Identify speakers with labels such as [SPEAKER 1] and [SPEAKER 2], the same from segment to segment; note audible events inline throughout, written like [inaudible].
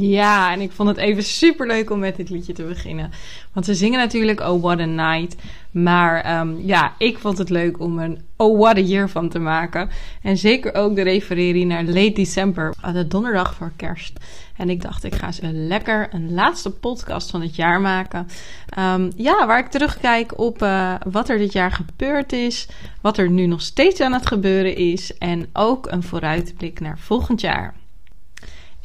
[SPEAKER 1] Ja, en ik vond het even super leuk om met dit liedje te beginnen. Want ze zingen natuurlijk Oh What a Night. Maar um, ja, ik vond het leuk om een Oh What a Year van te maken. En zeker ook de refererie naar Late December, de donderdag voor kerst. En ik dacht, ik ga eens een lekker een laatste podcast van het jaar maken. Um, ja, waar ik terugkijk op uh, wat er dit jaar gebeurd is. Wat er nu nog steeds aan het gebeuren is. En ook een vooruitblik naar volgend jaar.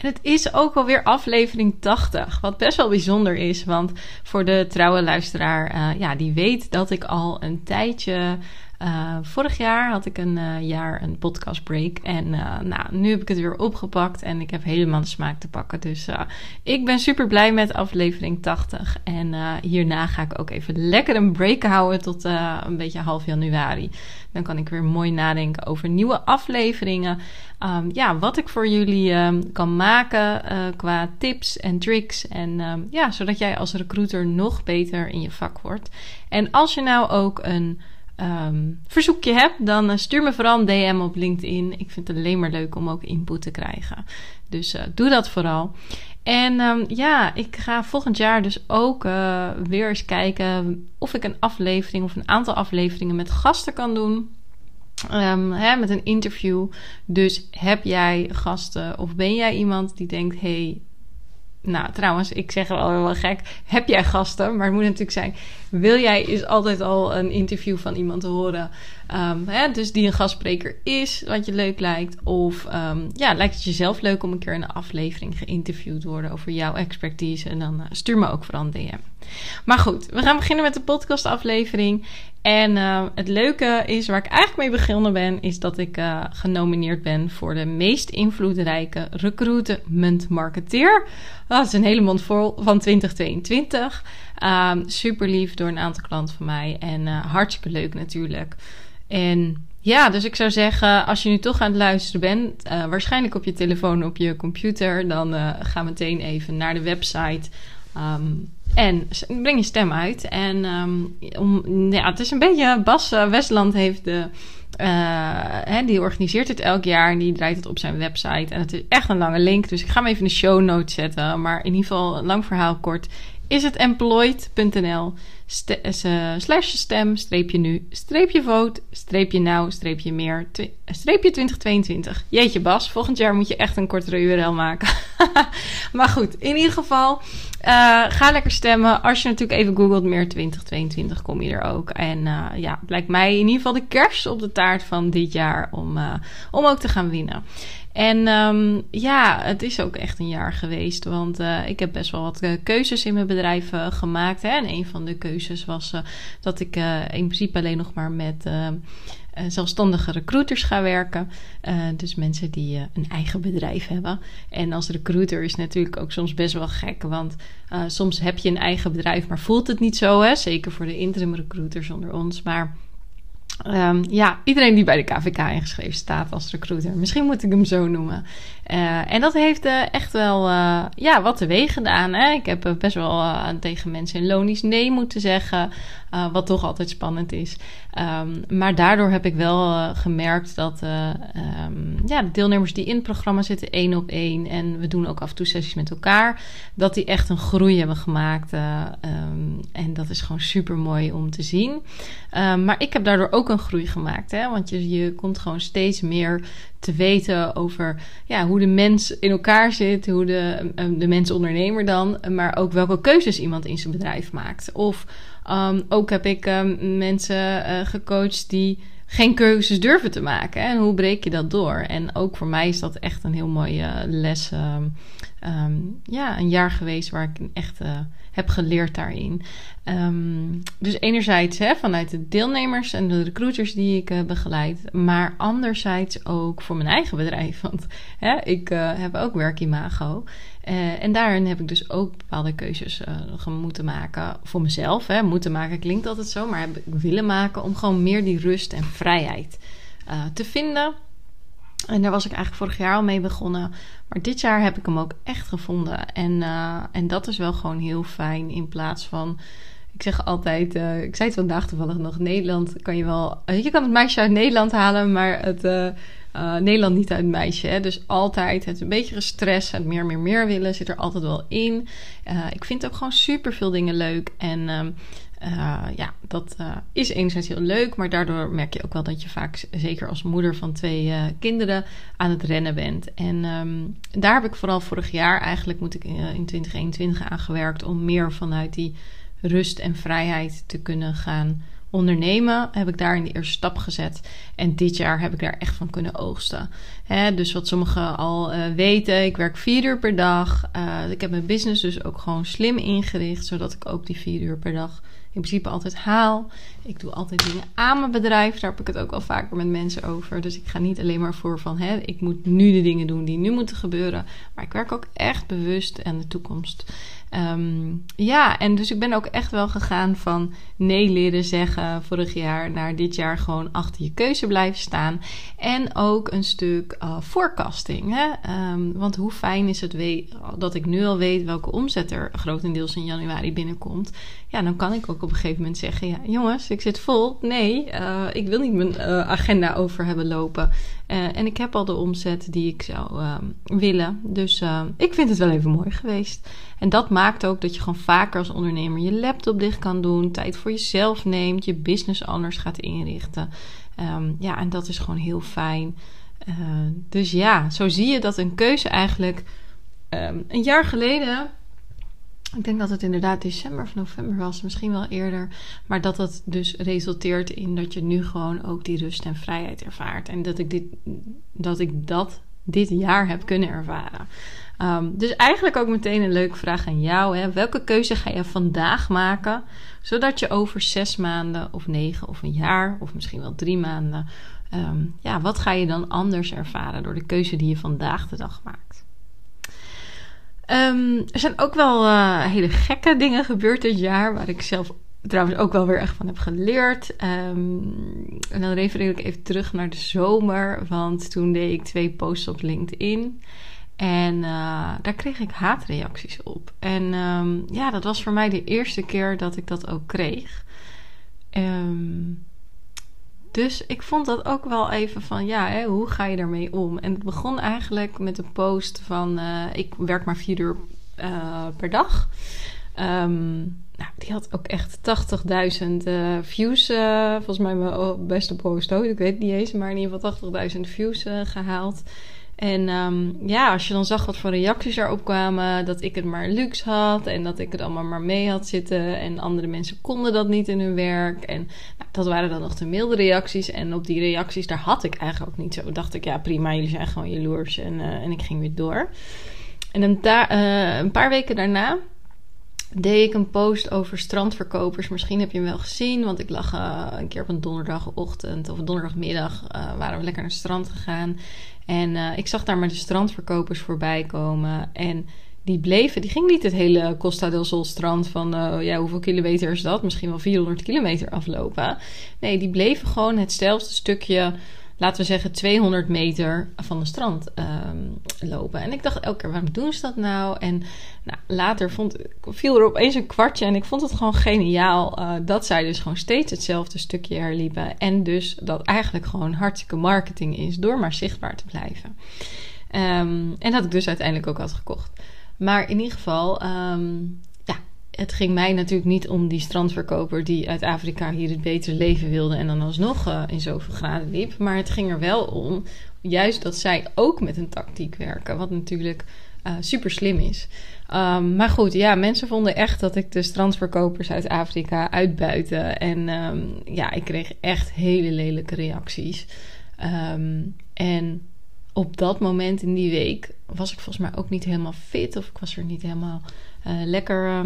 [SPEAKER 1] En het is ook alweer aflevering 80, wat best wel bijzonder is. Want voor de trouwe luisteraar, uh, ja, die weet dat ik al een tijdje uh, vorig jaar had ik een uh, jaar een podcast break. En uh, nou, nu heb ik het weer opgepakt en ik heb helemaal de smaak te pakken. Dus ik ben super blij met aflevering 80. En hierna ga ik ook even lekker een break houden tot een beetje half januari. Dan kan ik weer mooi nadenken over nieuwe afleveringen. Um, ja, wat ik voor jullie um, kan maken qua tips en tricks. En um, ja, zodat jij als recruiter nog beter in je vak wordt. En als je nou ook een um, verzoekje hebt, dan uh, stuur me vooral een DM op LinkedIn. Ik vind het alleen maar leuk om ook input te krijgen. Dus uh, doe dat vooral. En um, ja, ik ga volgend jaar dus ook uh, weer eens kijken of ik een aflevering of een aantal afleveringen met gasten kan doen. Um, hè, met een interview. Dus heb jij gasten of ben jij iemand die denkt: hey, nou, trouwens, ik zeg wel wel gek. Heb jij gasten? Maar het moet natuurlijk zijn. Wil jij is altijd al een interview van iemand horen. Um, hè, dus die een gastspreker is, wat je leuk lijkt. Of um, ja, lijkt het jezelf leuk om een keer in een aflevering geïnterviewd te worden over jouw expertise. En dan uh, stuur me ook vooral een DM. Maar goed, we gaan beginnen met de podcastaflevering. En uh, het leuke is, waar ik eigenlijk mee begonnen ben, is dat ik uh, genomineerd ben voor de meest invloedrijke recruitment marketeer. Dat is een hele mond vol van 2022. Um, super lief door een aantal klanten van mij en uh, hartstikke leuk natuurlijk. En ja, dus ik zou zeggen, als je nu toch aan het luisteren bent, waarschijnlijk op je telefoon, op je computer, dan ga meteen even naar de website. Um, en breng je stem uit. En um, om, ja, het is een beetje. Bas uh, Westland heeft de. Uh, die organiseert het elk jaar en die draait het op zijn website. En het is echt een lange link, dus ik ga hem even in de show notes zetten. Maar in ieder geval, lang verhaal kort. Is het employed.nl slash stem, streepje nu, streepje vote, streepje nou, streepje meer, streepje 2022. Jeetje Bas, volgend jaar moet je echt een kortere URL maken. [laughs] maar goed, in ieder geval, ga lekker stemmen. Als je natuurlijk even googelt meer 2022, kom je er ook. En ja, het lijkt mij in ieder geval de kerst op de taart van dit jaar om, om ook te gaan winnen. En um, ja, het is ook echt een jaar geweest. Want uh, ik heb best wel wat uh, keuzes in mijn bedrijf uh, gemaakt. Hè? En een van de keuzes was dat ik in principe alleen nog maar met zelfstandige recruiters ga werken. dus mensen die een eigen bedrijf hebben. En als recruiter is natuurlijk ook soms best wel gek. Want soms heb je een eigen bedrijf, maar voelt het niet zo. Hè? Zeker voor de interim recruiters onder ons. Maar Um, ja, iedereen die bij de KVK ingeschreven staat als recruiter. Misschien moet ik hem zo noemen. Uh, en dat heeft uh, echt wel uh, ja, wat teweeg gedaan. Hè? Ik heb best wel tegen mensen in lonisch nee moeten zeggen. wat toch altijd spannend is. Um, maar daardoor heb ik wel gemerkt dat um, ja, de deelnemers die in het programma zitten, één op één. En we doen ook af en toe sessies met elkaar. Dat die echt een groei hebben gemaakt. en dat is gewoon super mooi om te zien. maar ik heb daardoor ook een groei gemaakt. Hè? Want je, je komt gewoon steeds meer te weten over ja, hoe de mens in elkaar zit, hoe de, eh, de mens ondernemer dan, maar ook welke keuzes iemand in zijn bedrijf maakt. Of um, ook heb ik um, mensen uh, gecoacht die geen keuzes durven te maken. Hè? En hoe breek je dat door? En ook voor mij is dat echt een heel mooie les. Um, ja, een jaar geweest waar ik echt uh, heb geleerd daarin. Um, dus enerzijds hè, vanuit de deelnemers en de recruiters die ik uh, begeleid, maar anderzijds ook voor mijn eigen bedrijf. [laughs] Want hè, ik uh, heb ook werkimago. Uh, en daarin heb ik dus ook bepaalde keuzes moeten maken voor mezelf. Hè. Moeten maken klinkt altijd zo, maar heb ik willen maken om gewoon meer die rust en vrijheid te vinden. En daar was ik eigenlijk vorig jaar al mee begonnen. Maar dit jaar heb ik hem ook echt gevonden. En, uh, en dat is wel gewoon heel fijn. In plaats van. Ik zeg altijd. Uh, ik zei het vandaag toevallig nog. Nederland kan je wel. Je kan het meisje uit Nederland halen. Maar het. Nederland niet uit meisje. Hè? Dus altijd het een beetje stress, het meer, meer, meer willen zit er altijd wel in. Ik vind ook gewoon super veel dingen leuk. En um, uh, ja, dat uh, is enerzijds heel leuk, maar daardoor merk je ook wel dat je vaak, zeker als moeder van twee uh, kinderen, aan het rennen bent. En um, daar heb ik vooral vorig jaar eigenlijk, moet ik in 2021 aan gewerkt om meer vanuit die rust en vrijheid te kunnen gaan ondernemen. Heb ik daar in de eerste stap gezet. En dit jaar heb ik daar echt van kunnen oogsten. Dus wat sommigen al weten, ik werk vier uur per dag. ik heb mijn business dus ook gewoon slim ingericht, zodat ik ook die vier uur per dag in principe altijd haal. Ik doe altijd dingen aan mijn bedrijf. Daar heb ik het ook al vaker met mensen over. Dus ik ga niet alleen maar voor van ik moet nu de dingen doen die nu moeten gebeuren. Maar ik werk ook echt bewust aan de toekomst. Um, ja, en dus ik ben ook echt wel gegaan van nee leren zeggen vorig jaar naar dit jaar gewoon achter je keuze blijven staan. En ook een stuk uh, forecasting. Hè? Um, want hoe fijn is het dat ik nu al weet welke omzet er grotendeels in januari binnenkomt. Ja, dan kan ik ook op een gegeven moment zeggen: ja, jongens, ik zit vol. Nee, uh, ik wil niet mijn uh, agenda over hebben lopen. Uh, en ik heb al de omzet die ik zou uh, willen. Dus uh, ik vind het wel even mooi geweest. En dat maakt ook dat je gewoon vaker als ondernemer je laptop dicht kan doen. Tijd voor jezelf neemt. Je business anders gaat inrichten. Um, ja, en dat is gewoon heel fijn. dus ja, zo zie je dat een keuze eigenlijk een jaar geleden ik denk dat het inderdaad december of november was, misschien wel eerder. Maar dat dat dus resulteert in dat je nu gewoon ook die rust en vrijheid ervaart. En dat ik, dit, dat, ik dat dit jaar heb kunnen ervaren. Um, dus eigenlijk ook meteen een leuke vraag aan jou. Hè? Welke keuze ga je vandaag maken, zodat je over zes maanden of negen of een jaar of misschien wel drie maanden, um, ja, wat ga je dan anders ervaren door de keuze die je vandaag de dag maakt? Um, er zijn ook wel uh, hele gekke dingen gebeurd dit jaar, waar ik zelf trouwens ook wel weer echt van heb geleerd. Um, en dan refereer ik even terug naar de zomer, want toen deed ik twee posts op LinkedIn. En uh, daar kreeg ik haatreacties op. En um, ja, dat was voor mij de eerste keer dat ik dat ook kreeg. Um, dus ik vond dat ook wel even van, ja, hè, hoe ga je daarmee om? En het begon eigenlijk met een post van, uh, ik werk maar vier uur uh, per dag. Um, nou, die had ook echt 80.000 uh, views, volgens mij mijn beste post ook, ik weet het niet eens, maar in ieder geval 80.000 views gehaald. En um, ja, als je dan zag wat voor reacties erop kwamen, dat ik het maar luxe had en dat ik het allemaal maar mee had zitten en andere mensen konden dat niet in hun werk. En nou, dat waren dan nog de milde reacties. En op die reacties, daar had ik eigenlijk ook niet zo. Dacht ik, ja prima, jullie zijn gewoon jaloers en, uh, en ik ging weer door. En een, uh, een paar weken daarna deed ik een post over strandverkopers. Misschien heb je hem wel gezien, want ik lag uh, een keer op een donderdagochtend of donderdagmiddag waren we lekker naar het strand gegaan. En uh, ik zag daar maar de strandverkopers voorbij komen. En die bleven, die ging niet het hele Costa del Sol strand van, uh, ja, hoeveel kilometer is dat? Misschien wel 400 kilometer aflopen. Nee, die bleven gewoon hetzelfde stukje laten we zeggen, 200 meter van de strand um, lopen. En ik dacht elke keer, waarom doen ze dat nou? En nou, later vond, viel er opeens een kwartje en ik vond het gewoon geniaal uh, dat zij dus gewoon steeds hetzelfde stukje herliepen. En dus dat eigenlijk gewoon hartstikke marketing is door maar zichtbaar te blijven. Um, en dat ik dus uiteindelijk ook had gekocht. Maar in ieder geval, um, het ging mij natuurlijk niet om die strandverkoper die uit Afrika hier het betere leven wilde en dan alsnog uh, in zoveel graden liep. Maar het ging er wel om, juist dat zij ook met een tactiek werken, wat natuurlijk uh, super slim is. Um, maar goed, ja, mensen vonden echt dat ik de strandverkopers uit Afrika uitbuitte. En um, ja, ik kreeg echt hele lelijke reacties. Um, en op dat moment in die week was ik volgens mij ook niet helemaal fit. Of ik was er niet helemaal uh, lekker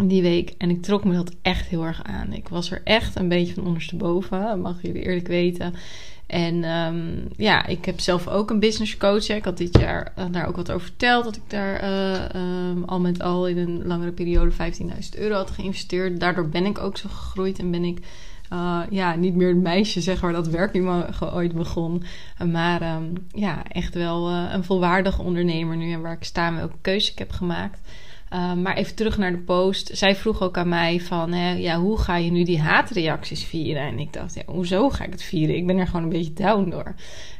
[SPEAKER 1] die week. En ik trok me dat echt heel erg aan. Ik was er echt een beetje van ondersteboven, mag jullie eerlijk weten. En um, ja, ik heb zelf ook een business coach. Ik had dit jaar uh, daar ook wat over verteld. Dat ik daar uh, um, al met al in een langere periode 15.000 euro had geïnvesteerd. Daardoor ben ik ook zo gegroeid en ben ik uh, ja, niet meer het meisje, zeg maar, dat werk maar ooit begon. Maar um, ja, echt wel een volwaardige ondernemer nu. En waar ik sta en welke keuze ik heb gemaakt. Uh, maar even terug naar de post. Zij vroeg ook aan mij van, hè, ja, hoe ga je nu die haatreacties vieren? En ik dacht, ja, hoezo ga ik het vieren? Ik ben er gewoon een beetje down door.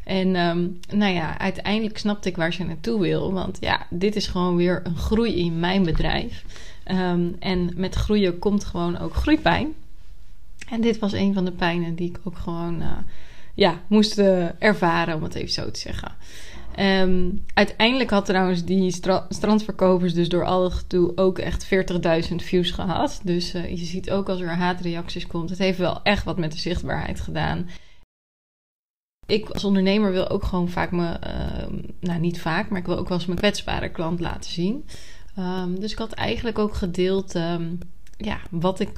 [SPEAKER 1] En um, nou ja, uiteindelijk snapte ik waar ze naartoe wil. Want ja, dit is gewoon weer een groei in mijn bedrijf. Um, en met groeien komt gewoon ook groeipijn. En dit was een van de pijnen die ik ook gewoon uh, ja, moest uh, ervaren, om het even zo te zeggen. Um, uiteindelijk had trouwens die stra strandverkopers dus door alle gedoe ook echt 40.000 views gehad. Dus uh, je ziet ook als er haatreacties komt, het heeft wel echt wat met de zichtbaarheid gedaan. Ik als ondernemer wil ook gewoon vaak me, uh, nou niet vaak, maar ik wil ook wel eens mijn kwetsbare klant laten zien. Um, dus ik had eigenlijk ook gedeeld ja, wat, ik,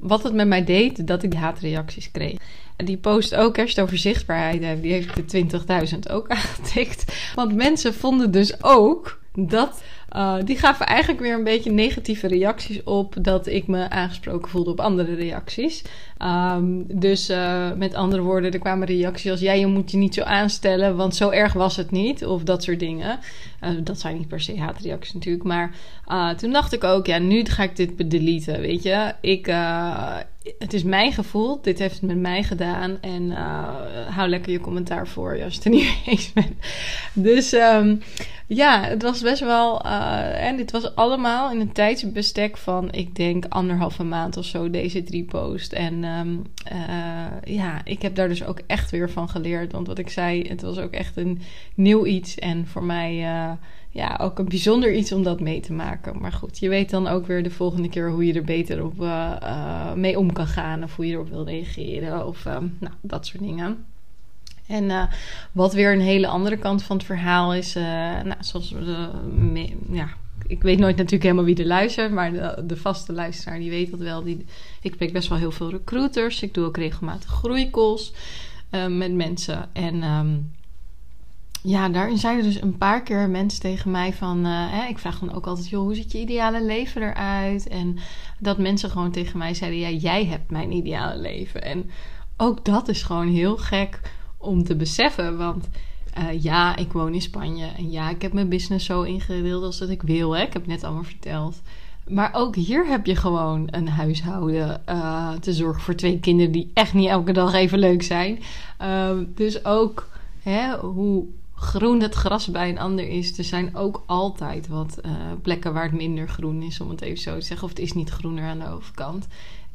[SPEAKER 1] wat het met mij deed dat ik haatreacties kreeg. En die post ook, als over zichtbaarheid hebt, die heeft de 20.000 ook aangetikt. Want mensen vonden dus ook dat uh, die gaven eigenlijk weer een beetje negatieve reacties op dat ik me aangesproken voelde op andere reacties. Um, dus uh, met andere woorden, er kwamen reacties als: jij je moet je niet zo aanstellen, want zo erg was het niet. Of dat soort dingen. Uh, dat zijn niet per se haatreacties natuurlijk. Maar toen dacht ik ook: ja, nu ga ik dit deleten. Weet je, ik, het is mijn gevoel. Dit heeft het met mij gedaan. En hou lekker je commentaar voor als je het er niet mee [laughs] eens bent. Dus. Um, ja, het was best wel. Uh, en dit was allemaal in een tijdsbestek van, ik denk, anderhalve maand of zo, deze drie posts. En um, uh, ja, ik heb daar dus ook echt weer van geleerd. Want wat ik zei, het was ook echt een nieuw iets. En voor mij. Uh, ja, ook een bijzonder iets om dat mee te maken. Maar goed, je weet dan ook weer de volgende keer hoe je er beter op, mee om kan gaan. Of hoe je erop wil reageren. Of um, nou, dat soort dingen. En uh, wat weer een hele andere kant van het verhaal is, uh, nou, zoals ja, ik weet nooit natuurlijk helemaal wie er luistert, maar de, vaste luisteraar die weet dat wel. Die, ik spreek best wel heel veel recruiters. Ik doe ook regelmatig groeicalls uh, met mensen. En um, ja, daarin zeiden dus een paar keer mensen tegen mij van... Ik vraag dan ook altijd, joh, hoe ziet je ideale leven eruit? En dat mensen gewoon tegen mij zeiden, jij hebt mijn ideale leven. En ook dat is gewoon heel gek om te beseffen. Want uh, ja, ik woon in Spanje. En ja, ik heb mijn business zo ingedeeld als dat ik wil. Hè? Ik heb het net allemaal verteld. Maar ook hier heb je gewoon een huishouden uh, te zorgen voor twee kinderen die echt niet elke dag even leuk zijn. Uh, dus ook hè, hoe groen het gras bij een ander is. Er zijn ook altijd wat uh, plekken waar het minder groen is, om het even zo te zeggen. Of het is niet groener aan de overkant.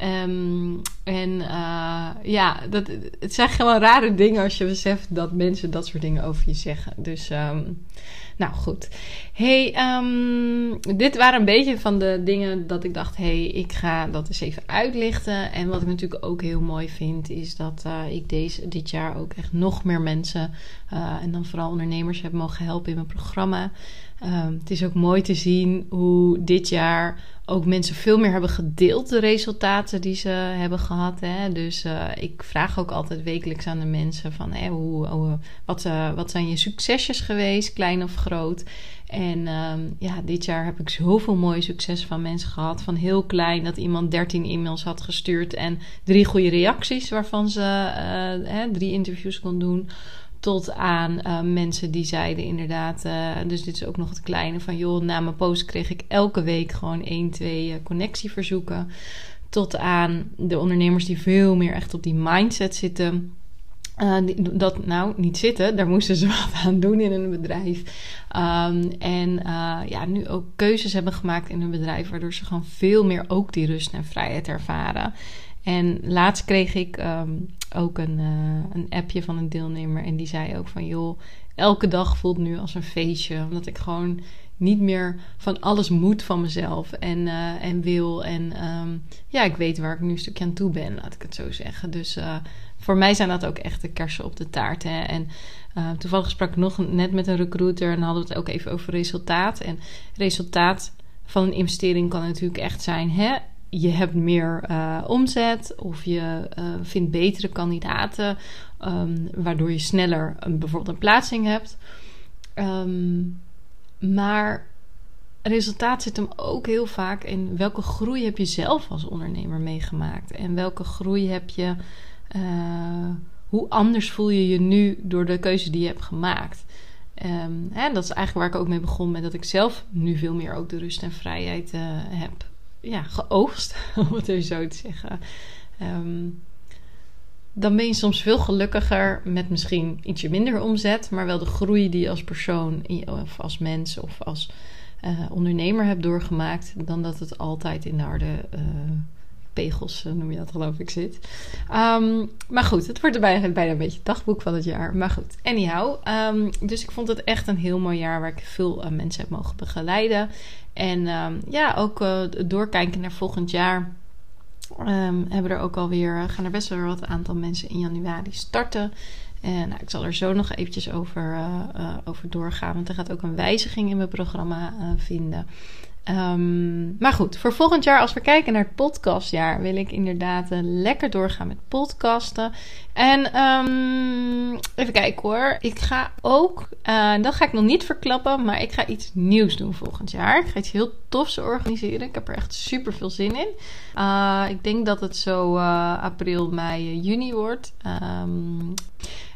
[SPEAKER 1] Um, en uh, ja, dat, het zijn gewoon rare dingen als je beseft dat mensen dat soort dingen over je zeggen. Dus, um, nou goed. Hey, um, dit waren een beetje van de dingen dat ik dacht, hey, ik ga dat eens even uitlichten. En wat ik natuurlijk ook heel mooi vind, is dat uh, ik deze, dit jaar ook echt nog meer mensen, uh, en dan vooral ondernemers, heb mogen helpen in mijn programma. Het is ook mooi te zien hoe dit jaar ook mensen veel meer hebben gedeeld de resultaten die ze hebben gehad. Hè? Dus uh, ik vraag ook altijd wekelijks aan de mensen van hoe, wat, uh, wat zijn je succesjes geweest, klein of groot. En um, ja, dit jaar heb ik zoveel mooie successen van mensen gehad. Van heel klein dat iemand 13 e-mails had gestuurd en drie goede reacties waarvan ze uh, hè, drie interviews kon doen tot aan uh, mensen die zeiden inderdaad, uh, dus dit is ook nog het kleine van joh, na mijn post kreeg ik elke week gewoon 1, 2 uh, connectieverzoeken. Tot aan de ondernemers die veel meer echt op die mindset zitten. Dat nou niet zitten, daar moesten ze [laughs] wat aan doen in een bedrijf. Um, en ja, nu ook keuzes hebben gemaakt in hun bedrijf, waardoor ze gewoon veel meer ook die rust en vrijheid ervaren. En laatst kreeg ik um, ook een, uh, een appje van een deelnemer. En die zei ook van joh, elke dag voelt nu als een feestje. Omdat ik gewoon niet meer van alles moet van mezelf en, uh, en wil. En um, ja, ik weet waar ik nu een stukje aan toe ben, laat ik het zo zeggen. Dus uh, voor mij zijn dat ook echt de kersen op de taart. Hè. En toevallig sprak ik nog net met een recruiter en hadden we het ook even over resultaat. En resultaat van een investering kan natuurlijk echt zijn: hè, je hebt meer uh, omzet of je uh, vindt betere kandidaten, um, waardoor je sneller een, bijvoorbeeld een plaatsing hebt. Um, maar resultaat zit hem ook heel vaak in welke groei heb je zelf als ondernemer meegemaakt en welke groei heb je, uh, hoe anders voel je je nu door de keuze die je hebt gemaakt. En dat is eigenlijk waar ik ook mee begon met dat ik zelf nu veel meer ook de rust en vrijheid heb ja, geoogst, [laughs] om het even zo te zeggen. Um, dan ben je soms veel gelukkiger met misschien ietsje minder omzet, maar wel de groei die je als persoon of als mens of als uh, ondernemer hebt doorgemaakt, dan dat het altijd in de harde uh, pegels, uh, noem je dat geloof ik, zit. Um, maar goed, het wordt bijna, bijna een beetje het dagboek van het jaar. Maar goed, anyhow. Um, dus ik vond het echt een heel mooi jaar waar ik veel mensen heb mogen begeleiden. En um, ja, ook doorkijken naar volgend jaar hebben er ook alweer, gaan er best wel wat aantal mensen in januari starten. En nou, ik zal er zo nog eventjes over, over doorgaan, want er gaat ook een wijziging in mijn programma vinden. Um, maar goed, voor volgend jaar, als we kijken naar het podcastjaar, wil ik inderdaad lekker doorgaan met podcasten. En um, even kijken hoor. Ik ga ook, uh, dat ga ik nog niet verklappen, maar ik ga iets nieuws doen volgend jaar. Ik ga iets heel tofs organiseren. Ik heb er echt super veel zin in. Uh, ik denk dat het zo april, mei, juni wordt. Um,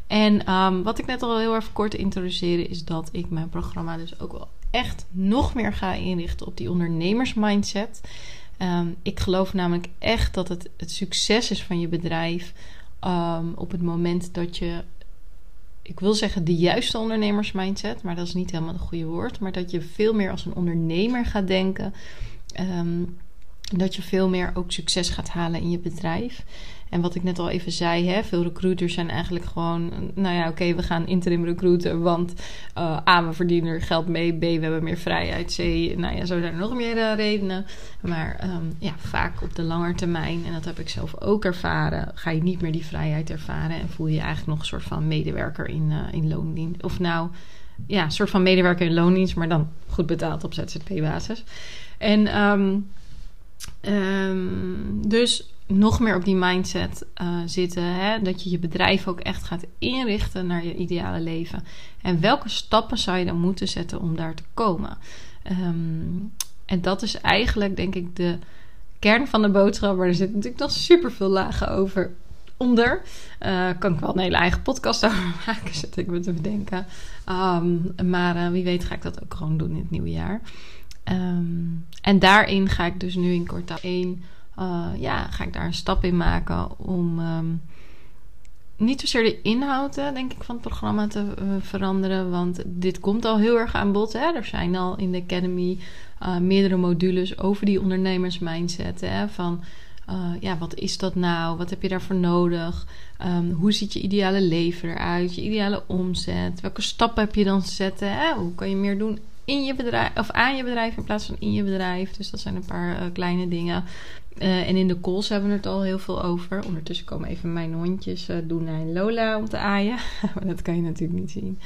[SPEAKER 1] en wat ik net al heel even kort introduceerde, is dat ik mijn programma dus ook wel echt nog meer ga inrichten op die ondernemersmindset. Um, ik geloof namelijk echt dat het het succes is van je bedrijf um, op het moment dat je, ik wil zeggen de juiste ondernemersmindset, maar dat is niet helemaal het goede woord, maar dat je veel meer als een ondernemer gaat denken. Um, dat je veel meer ook succes gaat halen in je bedrijf. En wat ik net al even zei, hè, veel recruiters zijn eigenlijk gewoon, nou ja, oké, we gaan interim recruiten, want uh, A, we verdienen er geld mee, B, we hebben meer vrijheid, C, nou ja, zo zijn er nog meer uh, redenen. Maar um, ja, vaak op de lange termijn, en dat heb ik zelf ook ervaren, ga je niet meer die vrijheid ervaren en voel je, je eigenlijk nog een soort van medewerker in, uh, in loondienst. Of nou, ja, een soort van medewerker in loondienst, maar dan goed betaald op ZZP-basis. En um, um, dus nog meer op die mindset uh, zitten. Hè? Dat je je bedrijf ook echt gaat inrichten naar je ideale leven. En welke stappen zou je dan moeten zetten om daar te komen? Um, en dat is eigenlijk, denk ik, de kern van de boodschap. Maar er zit natuurlijk nog super veel lagen over onder. Uh, kan ik wel een hele eigen podcast over [laughs] maken, zit ik me te bedenken. Um, maar uh, wie weet ga ik dat ook gewoon doen in het nieuwe jaar. Um, en daarin ga ik dus nu in kwartaal 1 uh, ja, ga ik daar een stap in maken om um, niet zozeer de inhouden, denk ik, van het programma te uh, veranderen. Want dit komt al heel erg aan bod. Hè? Er zijn al in de Academy meerdere modules over die ondernemersmindset. Hè? Van ja, wat is dat nou? Wat heb je daarvoor nodig? Um, hoe ziet je ideale leven eruit? Je ideale omzet? Welke stappen heb je dan te zetten? Hè? Hoe kan je meer doen in je bedrijf of aan je bedrijf in plaats van in je bedrijf. Dus dat zijn een paar uh, kleine dingen. Uh, en in de calls hebben we het al heel veel over. Ondertussen komen even mijn hondjes uh, doen naar Lola om te aaien. [laughs] maar dat kan je natuurlijk niet zien.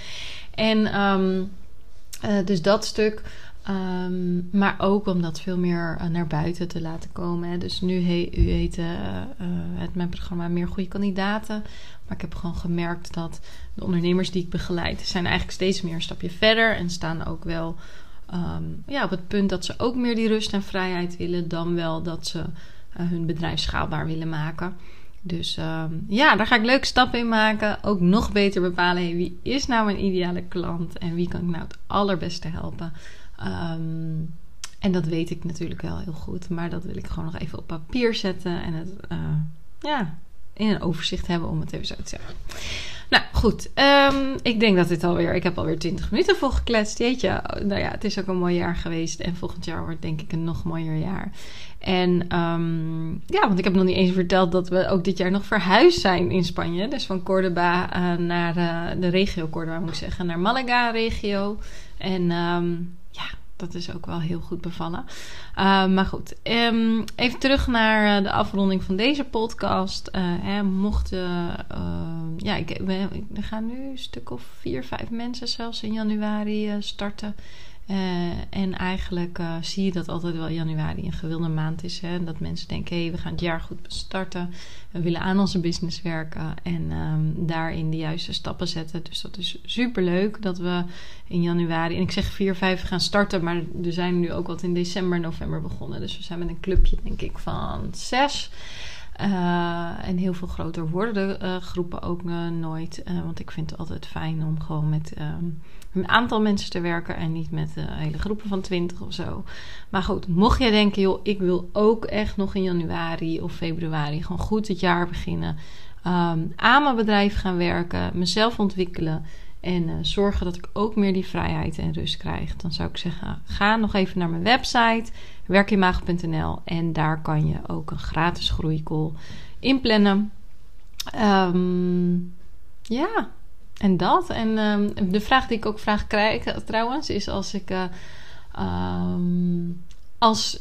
[SPEAKER 1] En um, dus dat stuk. Um, maar ook om dat veel meer naar buiten te laten komen. Hè. Dus nu he, u heet het mijn programma Meer Goede Kandidaten. Maar ik heb gewoon gemerkt dat de ondernemers die ik begeleid... zijn eigenlijk steeds meer een stapje verder. En staan ook wel um, ja, op het punt dat ze ook meer die rust en vrijheid willen... dan wel dat ze uh, hun bedrijf schaalbaar willen maken. Dus um, ja, daar ga ik leuke stappen in maken. Ook nog beter bepalen wie is nou mijn ideale klant... en wie kan ik nou het allerbeste helpen... Um, en dat weet ik natuurlijk wel heel goed. Maar dat wil ik gewoon nog even op papier zetten. En het uh, ja, in een overzicht hebben, om het even zo te zeggen. Nou goed, um, ik denk dat dit alweer. Ik heb alweer 20 minuten vol gekletst. Jeetje, nou ja, het is ook een mooi jaar geweest. En volgend jaar wordt denk ik een nog mooier jaar. En um, ja, want ik heb nog niet eens verteld dat we ook dit jaar nog verhuisd zijn in Spanje. Dus van Cordoba uh, naar uh, de regio Cordoba, moet ik zeggen, naar Malaga-regio. En um, dat is ook wel heel goed bevallen. Uh, maar goed, um, even terug naar uh, de afronding van deze podcast. Uh, hè, mochten, ja, ik, we, er gaan nu een stuk of vier, vijf mensen zelfs in januari starten. Uh, en eigenlijk uh, zie je dat altijd wel januari een gewilde maand is. Hè? Dat mensen denken, hé, hey, we gaan het jaar goed starten. We willen aan onze business werken en um, daarin de juiste stappen zetten. Dus dat is super leuk dat we in januari, en ik zeg 4, 5 gaan starten, maar er zijn nu ook wat in december, november begonnen. Dus we zijn met een clubje, denk ik, van zes. en heel veel groter worden de groepen ook nooit. want ik vind het altijd fijn om gewoon met ehm, een aantal mensen te werken en niet met hele groepen van twintig of zo. Maar goed, mocht jij denken, joh, ik wil ook echt nog in januari of februari gewoon goed het jaar beginnen. Um, aan mijn bedrijf gaan werken, mezelf ontwikkelen en uh, zorgen dat ik ook meer die vrijheid en rust krijg. Dan zou ik zeggen, ga nog even naar mijn website werkinmaag.nl en daar kan je ook een gratis groeicall inplannen. Um, ja, en dat. En um, de vraag die ik ook vraag krijg trouwens is als ik... Uh, um, als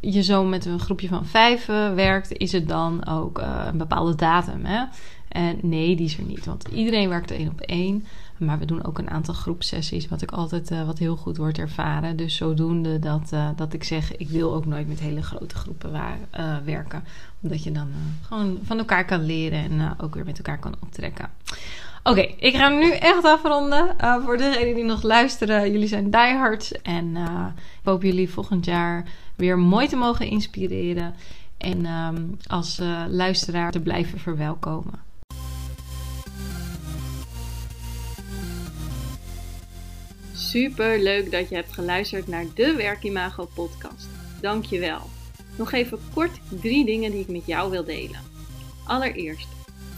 [SPEAKER 1] je zo met een groepje van vijf werkt, is het dan ook een bepaalde datum. Hè? En nee, die is er niet. Want iedereen werkt één op één. Maar we doen ook een aantal groepsessies, wat ik altijd uh, wat heel goed wordt ervaren. Dus zodoende dat, dat ik zeg, ik wil ook nooit met hele grote groepen waar, werken. Omdat je dan gewoon van elkaar kan leren en ook weer met elkaar kan optrekken. Oké, ik ga nu echt afronden. Voor degenen die nog luisteren, jullie zijn diehards. En ik hoop jullie volgend jaar weer mooi te mogen inspireren. En um, als luisteraar te blijven verwelkomen. Super leuk dat je hebt geluisterd naar de Werkimago podcast. Dank je wel. Nog even kort drie dingen die ik met jou wil delen. Allereerst,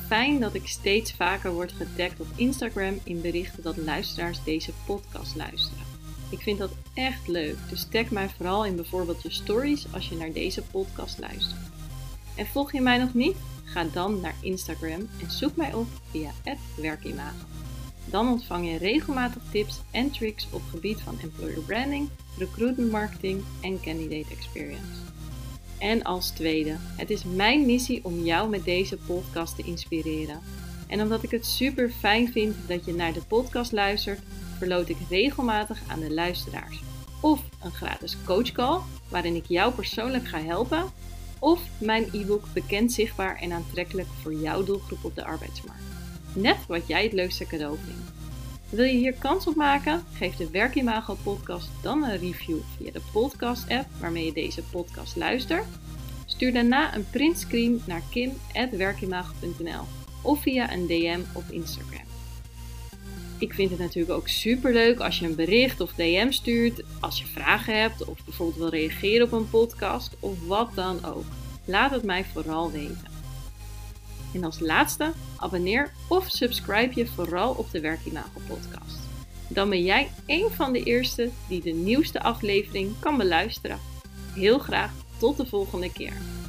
[SPEAKER 1] fijn dat ik steeds vaker word getagd op Instagram in berichten dat luisteraars deze podcast luisteren. Ik vind dat echt leuk, dus tag mij vooral in bijvoorbeeld je stories als je naar deze podcast luistert. En volg je mij nog niet? Ga dan naar Instagram en zoek mij op via werkimago. Dan ontvang je regelmatig tips en tricks op gebied van employer branding, recruitment marketing en candidate experience. En als tweede, het is mijn missie om jou met deze podcast te inspireren. En omdat ik het super fijn vind dat je naar de podcast luistert, verloot ik regelmatig aan de luisteraars. Of een gratis coachcall, waarin ik jou persoonlijk ga helpen. Of mijn e-book Bekend, Zichtbaar en Aantrekkelijk voor jouw doelgroep op de arbeidsmarkt. Net wat jij het leukste cadeau vindt. Wil je hier kans op maken? Geef de Werkimago podcast dan een review via de podcast app waarmee je deze podcast luistert. Stuur daarna een printscreen naar kim.werkimago.nl of via een DM op Instagram. Ik vind het natuurlijk ook super leuk als je een bericht of DM stuurt, als je vragen hebt of bijvoorbeeld wil reageren op een podcast of wat dan ook. Laat het mij vooral weten. En als laatste, abonneer of subscribe je vooral op de Werkimago podcast. Dan ben jij een van de eerste die de nieuwste aflevering kan beluisteren. Heel graag tot de volgende keer.